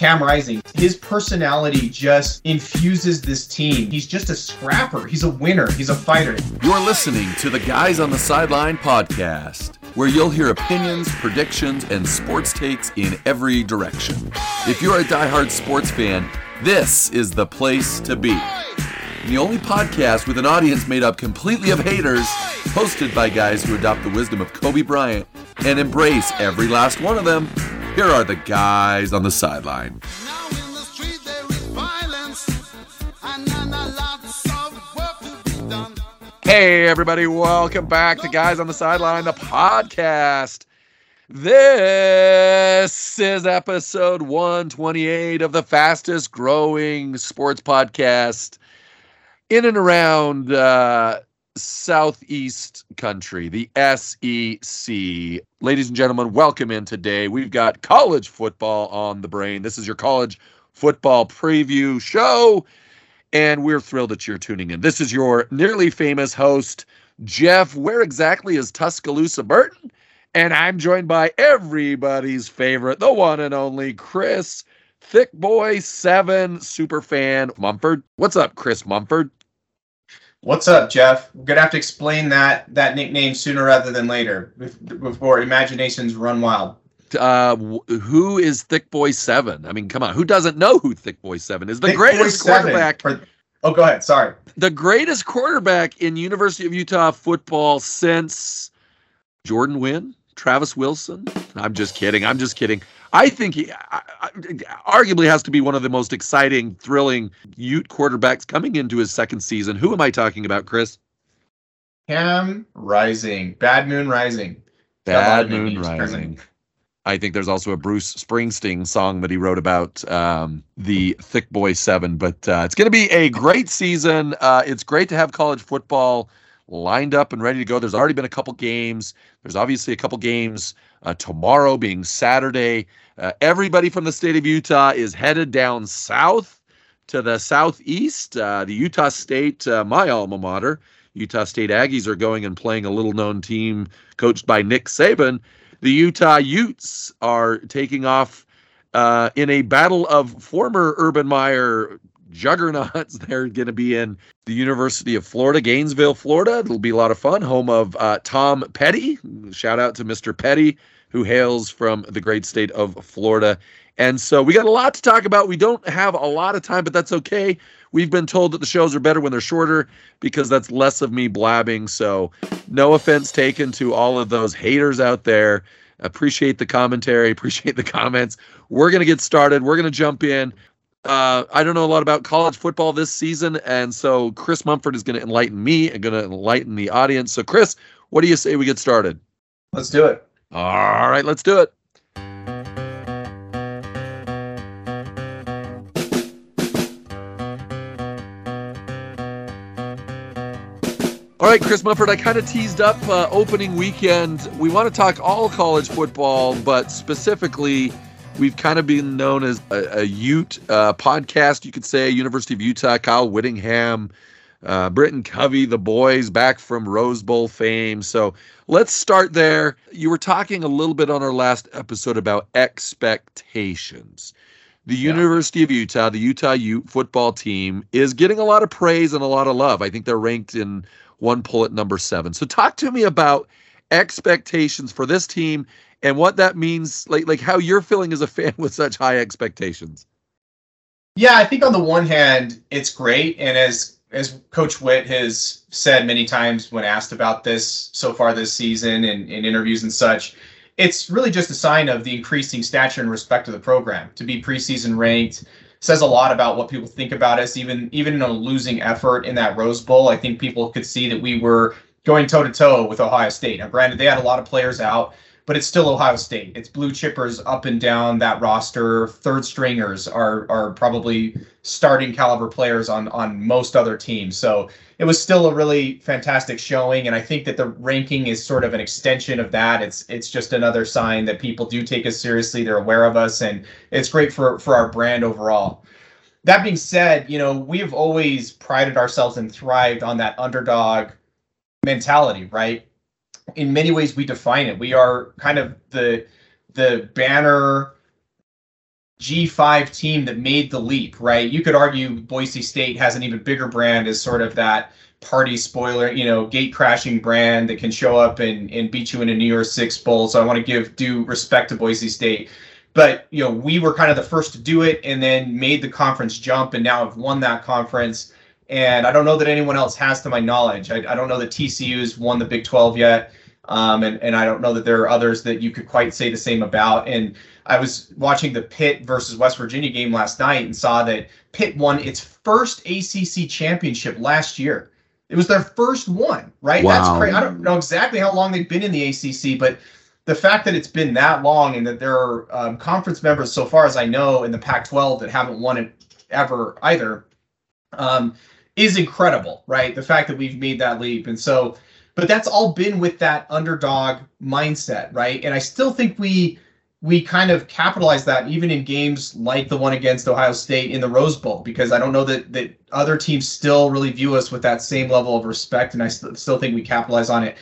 Cam Rising, his personality just infuses this team. He's just a scrapper. He's a winner. He's a fighter. You're listening to the Guys on the Sideline podcast, where you'll hear opinions, predictions, and sports takes in every direction. If you're a diehard sports fan, this is the place to be. The only podcast with an audience made up completely of haters, hosted by guys who adopt the wisdom of Kobe Bryant and embrace every last one of them here are the guys on the sideline. Hey, everybody, welcome back to Guys on the Sideline, the podcast. This is episode 128 of the fastest growing sports podcast in and around uh, Southeast country, the SEC. Ladies and gentlemen, welcome in today. We've got college football on the brain. This is your college football preview show, and we're thrilled that you're tuning in. This is your nearly famous host, Jeff. Where exactly is Tuscaloosa Burton? And I'm joined by everybody's favorite, the one and only Chris Thick Boy 7 super fan Mumford. What's up, Chris Mumford? What's up, Jeff? We're gonna have to explain that that nickname sooner rather than later, before imaginations run wild. Uh, who is Thick Boy Seven? I mean, come on, who doesn't know who Thick Boy Seven is? The Thick greatest quarterback. For, oh, go ahead. Sorry. The greatest quarterback in University of Utah football since Jordan Wynn, Travis Wilson. I'm just kidding. I'm just kidding. I think he I, I, arguably has to be one of the most exciting, thrilling Ute quarterbacks coming into his second season. Who am I talking about, Chris? Cam Rising, Bad Moon Rising. Bad Moon Rising. I think there's also a Bruce Springsteen song that he wrote about um, the Thick Boy Seven. But uh, it's going to be a great season. Uh, it's great to have college football lined up and ready to go. There's already been a couple games. There's obviously a couple games uh, tomorrow being Saturday. Uh, everybody from the state of Utah is headed down south to the southeast. Uh, the Utah State, uh, my alma mater, Utah State Aggies are going and playing a little known team coached by Nick Saban. The Utah Utes are taking off uh, in a battle of former Urban Meyer juggernauts. They're going to be in the University of Florida, Gainesville, Florida. It'll be a lot of fun. Home of uh, Tom Petty. Shout out to Mr. Petty, who hails from the great state of Florida. And so we got a lot to talk about. We don't have a lot of time, but that's okay. We've been told that the shows are better when they're shorter because that's less of me blabbing. So, no offense taken to all of those haters out there. Appreciate the commentary, appreciate the comments. We're going to get started. We're going to jump in uh, I don't know a lot about college football this season, and so Chris Mumford is going to enlighten me and going to enlighten the audience. So, Chris, what do you say we get started? Let's do it. All right, let's do it. All right, Chris Mumford, I kind of teased up uh, opening weekend. We want to talk all college football, but specifically We've kind of been known as a, a Ute uh, podcast, you could say. University of Utah, Kyle Whittingham, uh, Britton Covey, the boys back from Rose Bowl fame. So let's start there. You were talking a little bit on our last episode about expectations. The yeah. University of Utah, the Utah Ute football team, is getting a lot of praise and a lot of love. I think they're ranked in one poll at number seven. So talk to me about expectations for this team and what that means, like like how you're feeling as a fan with such high expectations. Yeah, I think on the one hand, it's great, and as as Coach Witt has said many times when asked about this so far this season and in interviews and such, it's really just a sign of the increasing stature and respect of the program. To be preseason ranked says a lot about what people think about us. Even even in a losing effort in that Rose Bowl, I think people could see that we were going toe to toe with Ohio State. Now, granted, they had a lot of players out but it's still Ohio State. It's blue chippers up and down that roster. Third stringers are are probably starting caliber players on on most other teams. So it was still a really fantastic showing, and I think that the ranking is sort of an extension of that. It's it's just another sign that people do take us seriously. They're aware of us, and it's great for for our brand overall. That being said, you know we've always prided ourselves and thrived on that underdog mentality, right? In many ways we define it. We are kind of the the banner G5 team that made the leap, right? You could argue Boise State has an even bigger brand as sort of that party spoiler, you know, gate crashing brand that can show up and, and beat you in a New Year's Six bowl. So I want to give due respect to Boise State. But, you know, we were kind of the first to do it and then made the conference jump and now have won that conference. And I don't know that anyone else has to my knowledge. I, I don't know that TCU's won the Big 12 yet. Um, and, and I don't know that there are others that you could quite say the same about. And I was watching the Pitt versus West Virginia game last night and saw that Pitt won its first ACC championship last year. It was their first one, right? Wow. That's crazy. I don't know exactly how long they've been in the ACC, but the fact that it's been that long and that there are um, conference members, so far as I know, in the Pac-12 that haven't won it ever either, um, is incredible, right? The fact that we've made that leap, and so, but that's all been with that underdog mindset, right? And I still think we we kind of capitalize that even in games like the one against Ohio State in the Rose Bowl, because I don't know that that other teams still really view us with that same level of respect, and I st- still think we capitalize on it.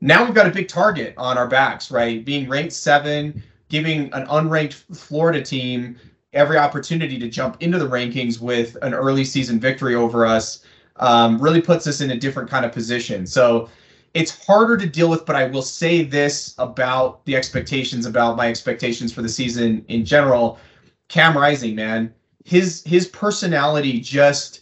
Now we've got a big target on our backs, right? Being ranked seven, giving an unranked Florida team every opportunity to jump into the rankings with an early season victory over us um, really puts us in a different kind of position. So it's harder to deal with, but I will say this about the expectations, about my expectations for the season in general. Cam Rising, man, his his personality just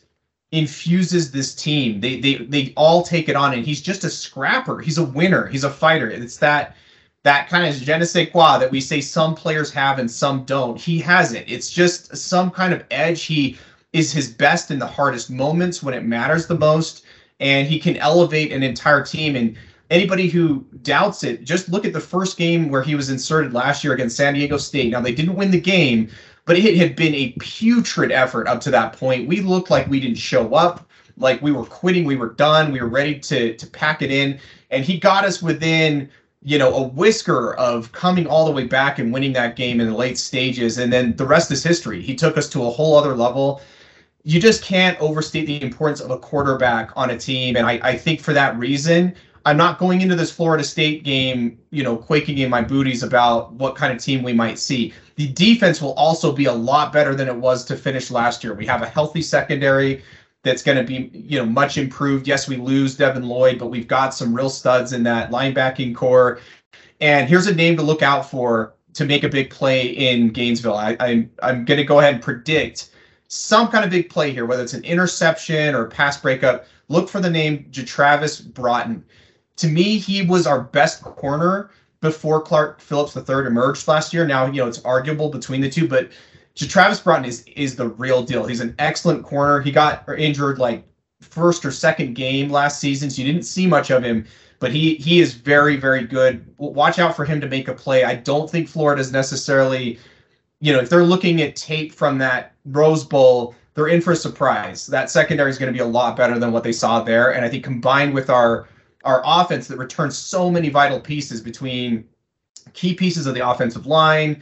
infuses this team. They they they all take it on, and he's just a scrapper. He's a winner. He's a fighter. It's that that kind of je ne sais quoi that we say some players have and some don't. He has it. It's just some kind of edge. He is his best in the hardest moments when it matters the most and he can elevate an entire team. And anybody who doubts it, just look at the first game where he was inserted last year against San Diego State. Now they didn't win the game, but it had been a putrid effort up to that point. We looked like we didn't show up, like we were quitting, we were done, we were ready to to pack it in, and he got us within you know a whisker of coming all the way back and winning that game in the late stages and then the rest is history he took us to a whole other level you just can't overstate the importance of a quarterback on a team. And I, I think for that reason, I'm not going into this Florida State game, you know, quaking in my booties about what kind of team we might see. The defense will also be a lot better than it was to finish last year. We have a healthy secondary that's going to be, you know, much improved. Yes, we lose Devin Lloyd, but we've got some real studs in that linebacking corps. And here's a name to look out for to make a big play in Gainesville. I, I'm I'm going to go ahead and predict some kind of big play here, whether it's an interception or pass breakup. Look for the name Travis Broughton. To me, he was our best corner before Clark Phillips III emerged last year. Now, you know, it's arguable between the two, but Travis Broughton is is the real deal. He's an excellent corner. He got injured like first or second game last season, so you didn't see much of him. But he he is very very good. Watch out for him to make a play. I don't think Florida is necessarily you know, if they're looking at tape from that Rose Bowl, they're in for a surprise. That secondary is going to be a lot better than what they saw there, and I think combined with our our offense that returns so many vital pieces between key pieces of the offensive line,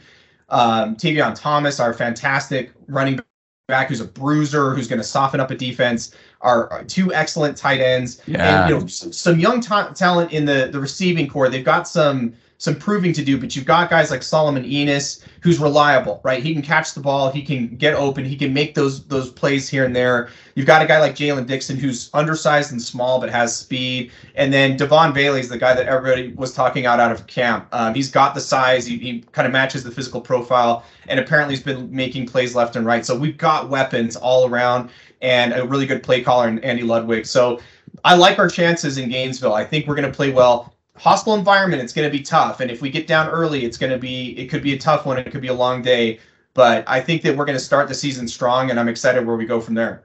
um, Tavion Thomas, our fantastic running back, who's a bruiser, who's going to soften up a defense. Our, our, two excellent tight ends, yeah. and you know some, young ta- talent in the the receiving corps. They've got some some proving to do, but you've got guys like Solomon Enis who's reliable, right? He can catch the ball, he can get open, he can make those those plays here and there. You've got a guy like Jaylen Dixon who's undersized and small but has speed, and then Devaughn Vele is the guy that everybody was talking out out of camp. Um, he's got the size, he, he kind of matches the physical profile, and apparently he's been making plays left and right. So we've got weapons all around, and a really good play caller in Andy Ludwig. So. I like our chances in Gainesville. I think we're going to play well hostile environment, it's going to be tough. And if we get down early, it's going to be it could be a tough one. It could be a long day. But I think that we're going to start the season strong, and I'm excited where we go from there.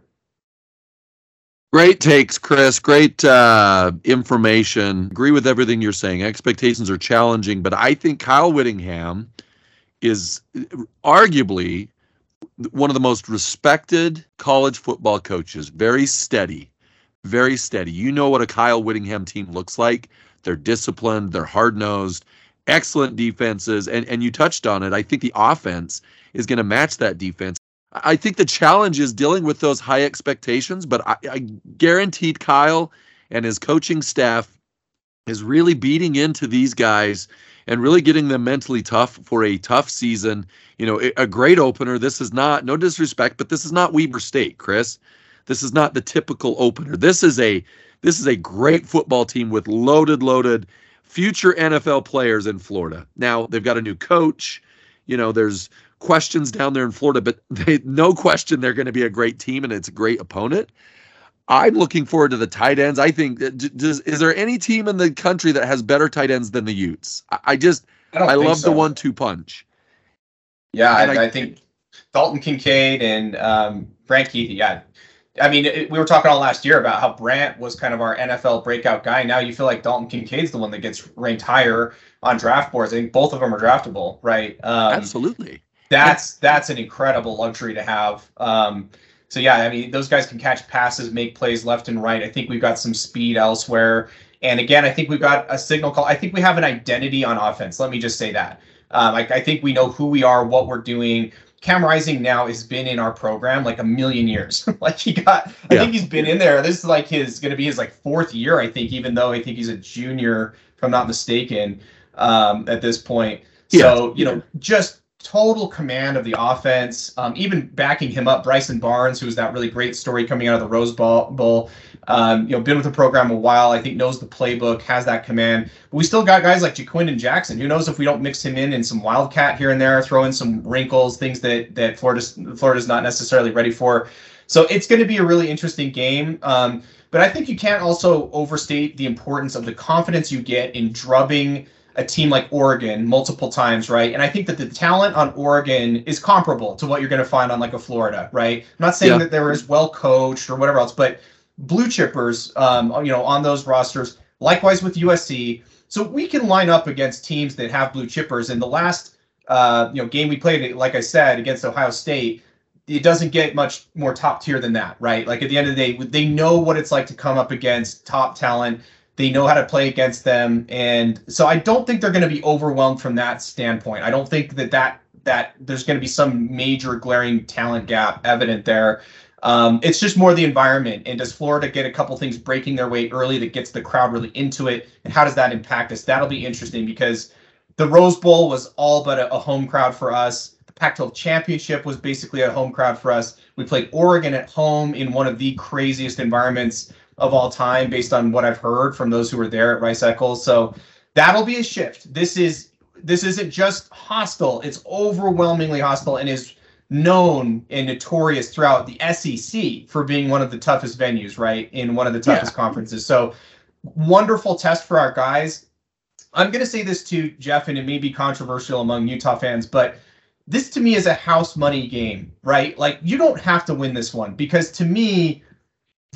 Great takes, Chris. Great uh, information. Agree with everything you're saying. Expectations are challenging, but I think Kyle Whittingham is arguably one of the most respected college football coaches. Very steady, very steady. You know what a Kyle Whittingham team looks like. They're disciplined, they're hard nosed, excellent defenses. And, and you touched on it. I think the offense is going to match that defense. I think the challenge is dealing with those high expectations, but I, I guaranteed Kyle and his coaching staff is really beating into these guys and really getting them mentally tough for a tough season. You know, a great opener. This is not no disrespect, but this is not Weber State, Chris. This is not the typical opener. This is a this is a great football team with loaded, loaded future NFL players in Florida. Now they've got a new coach. You know, there's questions down there in Florida, but they no question they're going to be a great team and it's a great opponent. I'm looking forward to the tight ends. I think does is there any team in the country that has better tight ends than the Utes? I, I just I, I love so. the one-two punch. Yeah, I, I, I, think Dalton Kincaid and um, Brant Kuithe. Yeah, I mean, it, we were talking all last year about how Brant was kind of our NFL breakout guy. Now you feel like Dalton Kincaid's the one that gets ranked higher on draft boards. I think both of them are draftable, right? Um, Absolutely. That's that's an incredible luxury to have. Um, so yeah, I mean, those guys can catch passes, make plays left and right. I think we've got some speed elsewhere. And again, I think we've got a signal call. I think we have an identity on offense. Let me just say that. Um, I, I think we know who we are, what we're doing. Cam Rising now has been in our program like a million years. like he got, I yeah. think he's been in there. This is like his going to be his like fourth year, I think, even though I think he's a junior, if I'm not mistaken, um, at this point. Yeah. So you know, just total command of the offense. Um, even backing him up, Bryson Barnes, who's that really great story coming out of the Rose Bowl. Um, you know, been with the program a while. I think knows the playbook, has that command. But we still got guys like Ja'Quinden Jackson. Who knows if we don't mix him in in some wildcat here and there, throw in some wrinkles, things that that Florida's Florida's not necessarily ready for. So it's going to be a really interesting game. Um, but I think you can't also overstate the importance of the confidence you get in drubbing a team like Oregon multiple times, right? And I think that the talent on Oregon is comparable to what you're going to find on like a Florida, right? I'm not saying yeah. that they're as well coached or whatever else, but blue chippers, um, you know, on those rosters. Likewise with USC, so we can line up against teams that have blue chippers. In the last, uh, you know, game we played, like I said, against Ohio State, it doesn't get much more top tier than that, right? Like at the end of the day, they know what it's like to come up against top talent they know how to play against them, and so I don't think they're going to be overwhelmed from that standpoint. I don't think that that that there's going to be some major glaring talent gap evident there. Um, it's just more the environment. And does Florida get a couple things breaking their way early that gets the crowd really into it? And how does that impact us? That'll be interesting because the Rose Bowl was all but a, a home crowd for us. The Pac 12 championship was basically a home crowd for us. We played Oregon at home in one of the craziest environments of all time based on what I've heard from those who were there at Rice Eccles. So that'll be a shift. This is this isn't just hostile, it's overwhelmingly hostile and is known and notorious throughout the SEC for being one of the toughest venues, right? In one of the toughest yeah. conferences. So wonderful test for our guys. I'm going to say this to Jeff, and it may be controversial among Utah fans, but this to me is a house money game, right? Like you don't have to win this one because to me,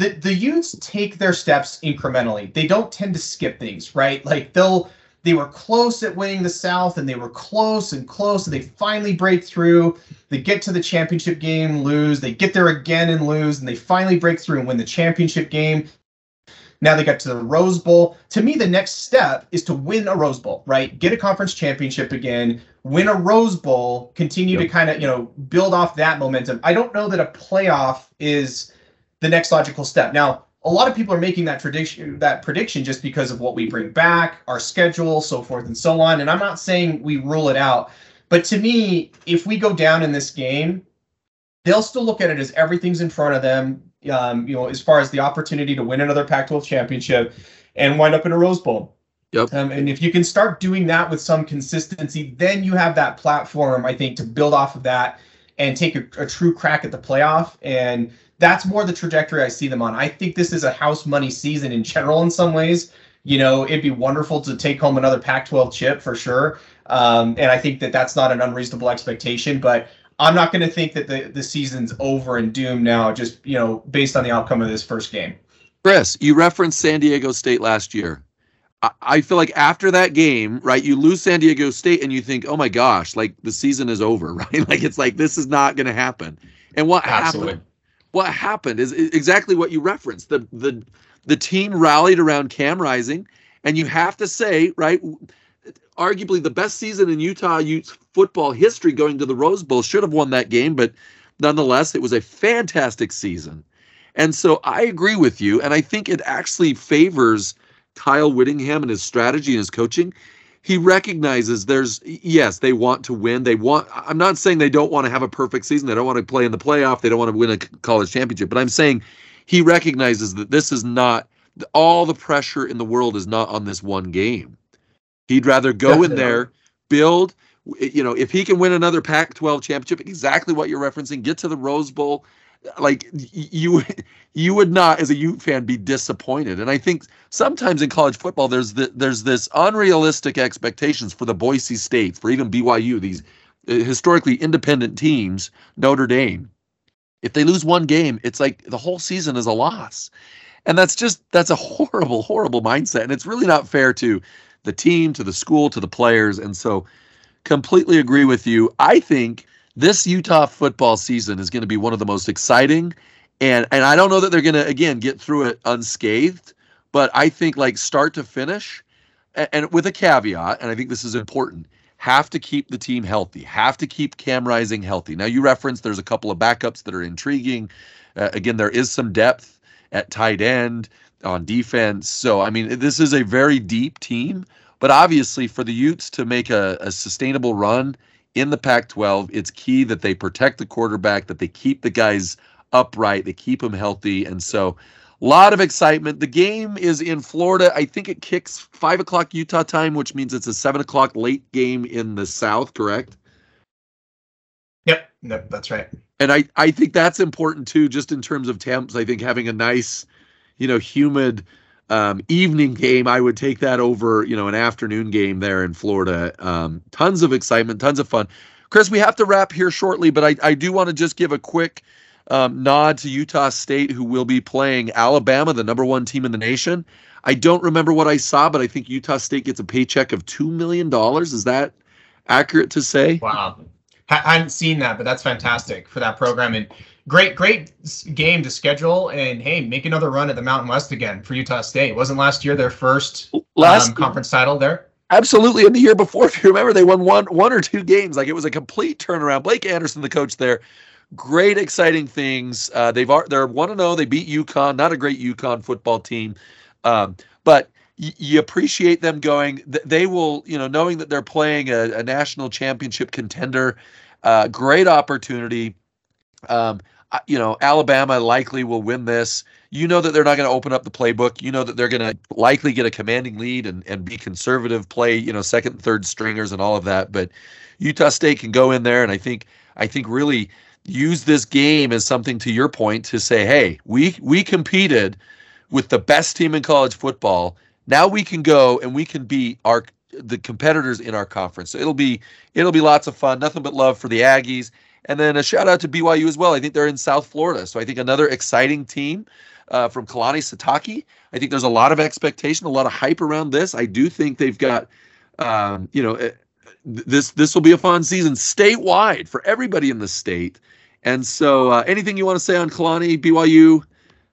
the the Utes take their steps incrementally. They don't tend to skip things, right? Like they'll they were close at winning the South and they were close and close and they finally break through. They get to the championship game, lose. They get there again and lose, and they finally break through and win the championship game. Now they get to the Rose Bowl. To me, the next step is to win a Rose Bowl, right? Get a conference championship again, win a Rose Bowl, continue yep. to kind of, you know, build off that momentum. I don't know that a playoff is the next logical step. Now, a lot of people are making that prediction that prediction just because of what we bring back, our schedule, so forth and so on. And I'm not saying we rule it out, but to me, if we go down in this game, they'll still look at it as everything's in front of them. Um, you know, as far as the opportunity to win another Pac-12 championship and wind up in a Rose Bowl. Yep. Um, and if you can start doing that with some consistency, then you have that platform, I think, to build off of that and take a, a true crack at the playoff. And that's more the trajectory I see them on. I think this is a house money season in general in some ways. You know, it'd be wonderful to take home another Pac-12 chip for sure. Um, and I think that that's not an unreasonable expectation, but I'm not going to think that the, the season's over and doomed now, just, you know, based on the outcome of this first game. Chris, you referenced San Diego State last year. I, I feel like after that game, right, you lose San Diego State and you think, oh my gosh, like the season is over, right? Like it's like this is not going to happen. And what Absolutely. happened? What happened is exactly what you referenced. The the the team rallied around Cam Rising, and you have to say, right, arguably the best season in Utah Utes football history going to the Rose Bowl should have won that game, but nonetheless, it was a fantastic season. And so I agree with you, and I think it actually favors Kyle Whittingham and his strategy and his coaching. He recognizes there's yes they want to win. They want i'm not saying they don't want to have a perfect season. They don't want to play in the playoff. They don't want to win a college championship. But i'm saying he recognizes that this is not all the pressure in the world is not on this one game. He'd rather go Definitely. in there build you know if he can win another pac 12 championship exactly what you're referencing get to the rose bowl like you you would not as a Ute fan be disappointed. And i think sometimes in college football there's the, there's this unrealistic expectations for the boise state for even byu these uh, historically independent teams notre dame. If they lose one game it's like the whole season is a loss. And that's just that's a horrible horrible mindset. And it's really not fair to the team to the school to the players. And so completely agree with you. I think this Utah football season is going to be one of the most exciting. And and I don't know that they're going to again get through it unscathed, but I think like start to finish, and, and with a caveat, and I think this is important, have to keep the team healthy, have to keep Cam Rising healthy. Now you referenced there's a couple of backups that are intriguing. Uh, again, there is some depth at tight end on defense. So I mean, this is a very deep team. But obviously, for the Utes to make a, a sustainable run in the Pac 12. It's key that they protect the quarterback, that they keep the guys upright, they keep them healthy. And so, a lot of excitement. The game is in Florida. I think it kicks five o'clock Utah time, which means it's a seven o'clock late game in the South, correct? Yep, no, that's right. And I, I think that's important too, just in terms of temps. I think having a nice, you know, humid um, evening game, I would take that over, you know, an afternoon game there in Florida. Um, tons of excitement, tons of fun. Chris, we have to wrap here shortly, but I, I do want to just give a quick um, nod to Utah State, who will be playing Alabama, the number one team in the nation. I don't remember what I saw, but I think Utah State gets a paycheck of $2 million. Is that accurate to say? Wow. I hadn't seen that, but that's fantastic for that program. And great, great game to schedule. And hey, make another run at the Mountain West again for Utah State. Wasn't last year their first last um, conference title there? Absolutely. And the year before, if you remember, they won one one or two games. Like it was a complete turnaround. Blake Anderson, the coach there, great, exciting things. Uh, they've they're one to oh. zero. They beat UConn. Not a great UConn football team, um, but you appreciate them going. They will, you know, knowing that they're playing a, a national championship contender. Uh, great opportunity. Um, you know, Alabama likely will win this. You know that they're not going to open up the playbook. You know that they're going to likely get a commanding lead and, and be conservative, play, you know, second, third stringers and all of that. But Utah State can go in there and I think I think really use this game as something to your point to say, hey, we we competed with the best team in college football. Now we can go and we can beat our the competitors in our conference. So it'll be it'll be lots of fun. Nothing but love for the Aggies. And then a shout out to BYU as well. I think they're in South Florida. So I think another exciting team uh, from Kalani Sitake. I think there's a lot of expectation, a lot of hype around this. I do think they've got, um, you know, eh, this this will be a fun season statewide for everybody in the state. And so, uh, anything you want to say on Kalani, BYU,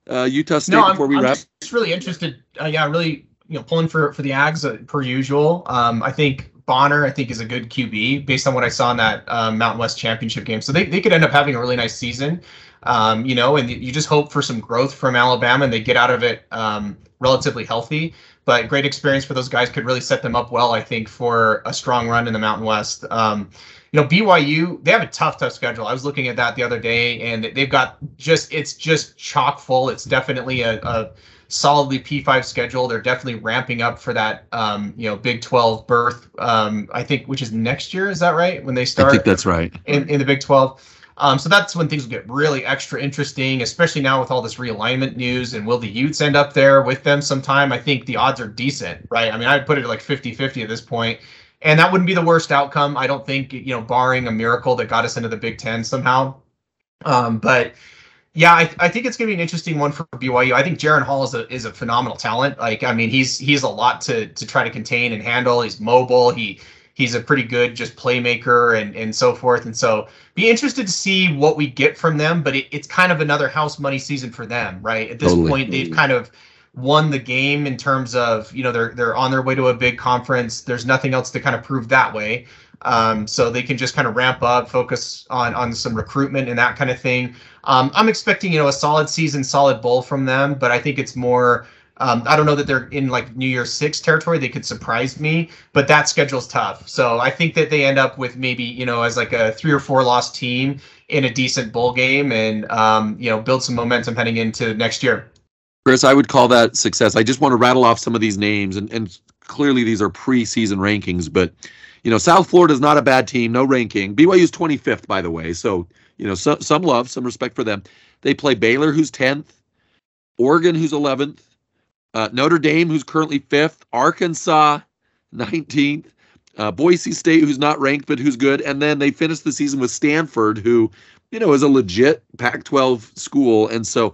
uh, Utah State no, before we I'm wrap? Just really interested. Uh, yeah, really, you know, pulling for for the Ags uh, per usual. Um, I think Bonner, I think, is a good QB based on what I saw in that um, Mountain West Championship game. So they, they could end up having a really nice season, um, you know, and you just hope for some growth from Alabama and they get out of it um, relatively healthy. But great experience for those guys could really set them up well, I think, for a strong run in the Mountain West. Um, you know, BYU, they have a tough, tough schedule. I was looking at that the other day and they've got just, it's just chock full. It's definitely a, a solidly P5 schedule. They're definitely ramping up for that, um, you know, Big 12 berth. Um, I think, which is next year. Is that right? When they start? I think that's right. In, in the Big 12. Um, so that's when things will get really extra interesting, especially now with all this realignment news. And will the Utes end up there with them sometime? I think the odds are decent, right? I mean, I'd put it like 50 50 at this point. And that wouldn't be the worst outcome. I don't think, you know, barring a miracle that got us into the Big Ten somehow. Um, but yeah, I, I think it's going to be an interesting one for BYU. I think Jaren Hall is a is a phenomenal talent. Like, I mean, he's he's a lot to to try to contain and handle. He's mobile. He he's a pretty good just playmaker and and so forth. And so, be interested to see what we get from them. But it, it's kind of another house money season for them, right? At this totally. point, they've kind of won the game in terms of you know they're they're on their way to a big conference. There's nothing else to kind of prove that way. Um, so they can just kind of ramp up, focus on on some recruitment and that kind of thing. Um, I'm expecting, you know, a solid season, solid bowl from them, but I think it's more Um, I don't know that they're in like New Year's Six territory. They could surprise me, but that schedule's tough. So I think that they end up with maybe you know as like a three or four loss team in a decent bowl game and um, you know build some momentum heading into next year. Chris, I would call that success. I just want to rattle off some of these names, and, and clearly these are preseason rankings, but you know South Florida is not a bad team, no ranking. BYU's 25th, by the way, so you know so, some love, some respect for them. They play Baylor, who's 10th, Oregon, who's 11th, uh, Notre Dame, who's currently fifth, Arkansas, 19th, uh, Boise State, who's not ranked but who's good, and then they finished the season with Stanford, who you know is a legit Pac-12 school, and so.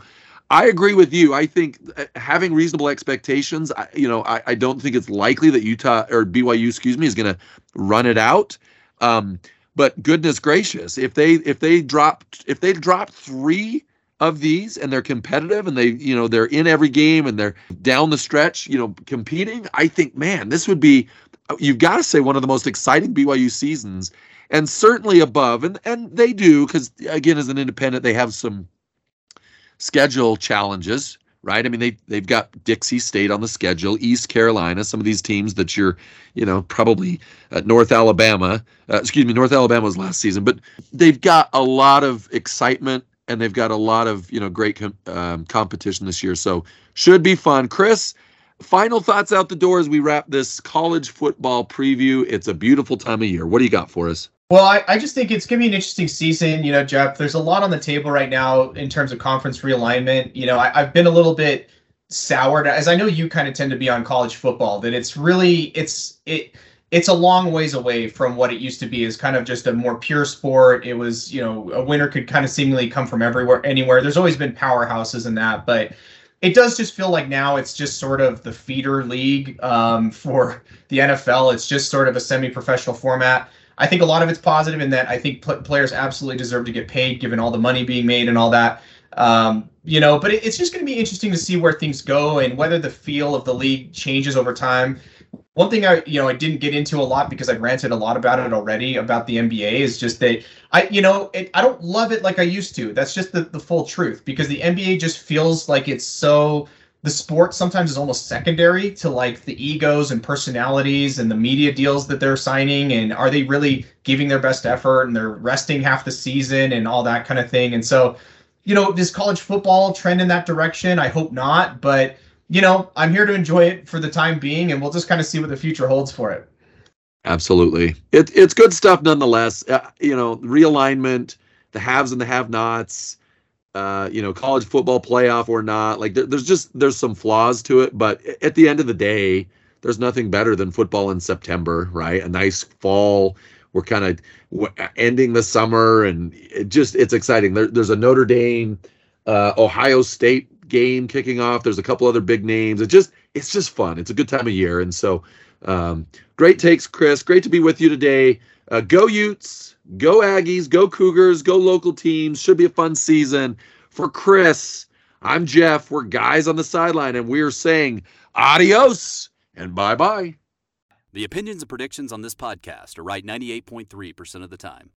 I agree with you. I think uh, having reasonable expectations, I, you know, I, I, don't think it's likely that Utah or BYU, excuse me, is going to run it out. Um, but goodness gracious, if they if they drop if they drop three of these and they're competitive and they you know they're in every game and they're down the stretch you know competing i think man this would be you've got to say one of the most exciting byu seasons and certainly above and and they do because again as an independent they have some schedule challenges right i mean they they've got dixie state on the schedule east carolina some of these teams that you're you know probably at north alabama uh, excuse me north alabama was last season but they've got a lot of excitement and they've got a lot of you know great com- um, competition this year. So should be fun. Chris, final thoughts out the door as we wrap this college football preview. It's a beautiful time of year. What do you got for us? Well, I, I just think it's going to be an interesting season. You know, Jeff, there's a lot on the table right now in terms of conference realignment. You know, I, I've been a little bit soured, as I know you kind of tend to be on college football, that it's really, it's, it, it's a long ways away from what it used to be as kind of just a more pure sport. It was, you know, a winner could kind of seemingly come from everywhere, anywhere. There's always been powerhouses in that, but it does just feel like now it's just sort of the feeder league um, for the NFL. It's just sort of a semi-professional format. I think a lot of it's positive in that I think pl- players absolutely deserve to get paid given all the money being made and all that. Um, you know, but it, it's just going to be interesting to see where things go and whether the feel of the league changes over time one thing I you know I didn't get into a lot because I've ranted a lot about it already about the NBA is just that I you know it, I don't love it like I used to. That's just the the full truth because the NBA just feels like it's so the sport sometimes is almost secondary to like the egos and personalities and the media deals that they're signing and are they really giving their best effort and they're resting half the season and all that kind of thing. And so, you know, does college football trend in that direction? I hope not, but you know, I'm here to enjoy it for the time being, and we'll just kind of see what the future holds for it. Absolutely, it, it's good stuff nonetheless. Uh, you know, realignment, the haves and the have-nots. Uh, you know, college football playoff or not. Like, there, there's just there's some flaws to it, but at the end of the day, there's nothing better than football in September, right? A nice fall. We're kind of ending the summer, and it just it's exciting. There, there's a Notre Dame, uh, Ohio State game kicking off. There's a couple other big names. It just it's just fun. It's a good time of year, and so um, great takes, Chris. Great to be with you today. Uh, go Utes, go Aggies, go Cougars, go local teams. Should be a fun season. For Chris, I'm Jeff. We're guys on the sideline, and we're saying adios and bye bye. The opinions and predictions on this podcast are right 98.3% of the time.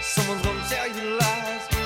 Someone's gonna tell you lies.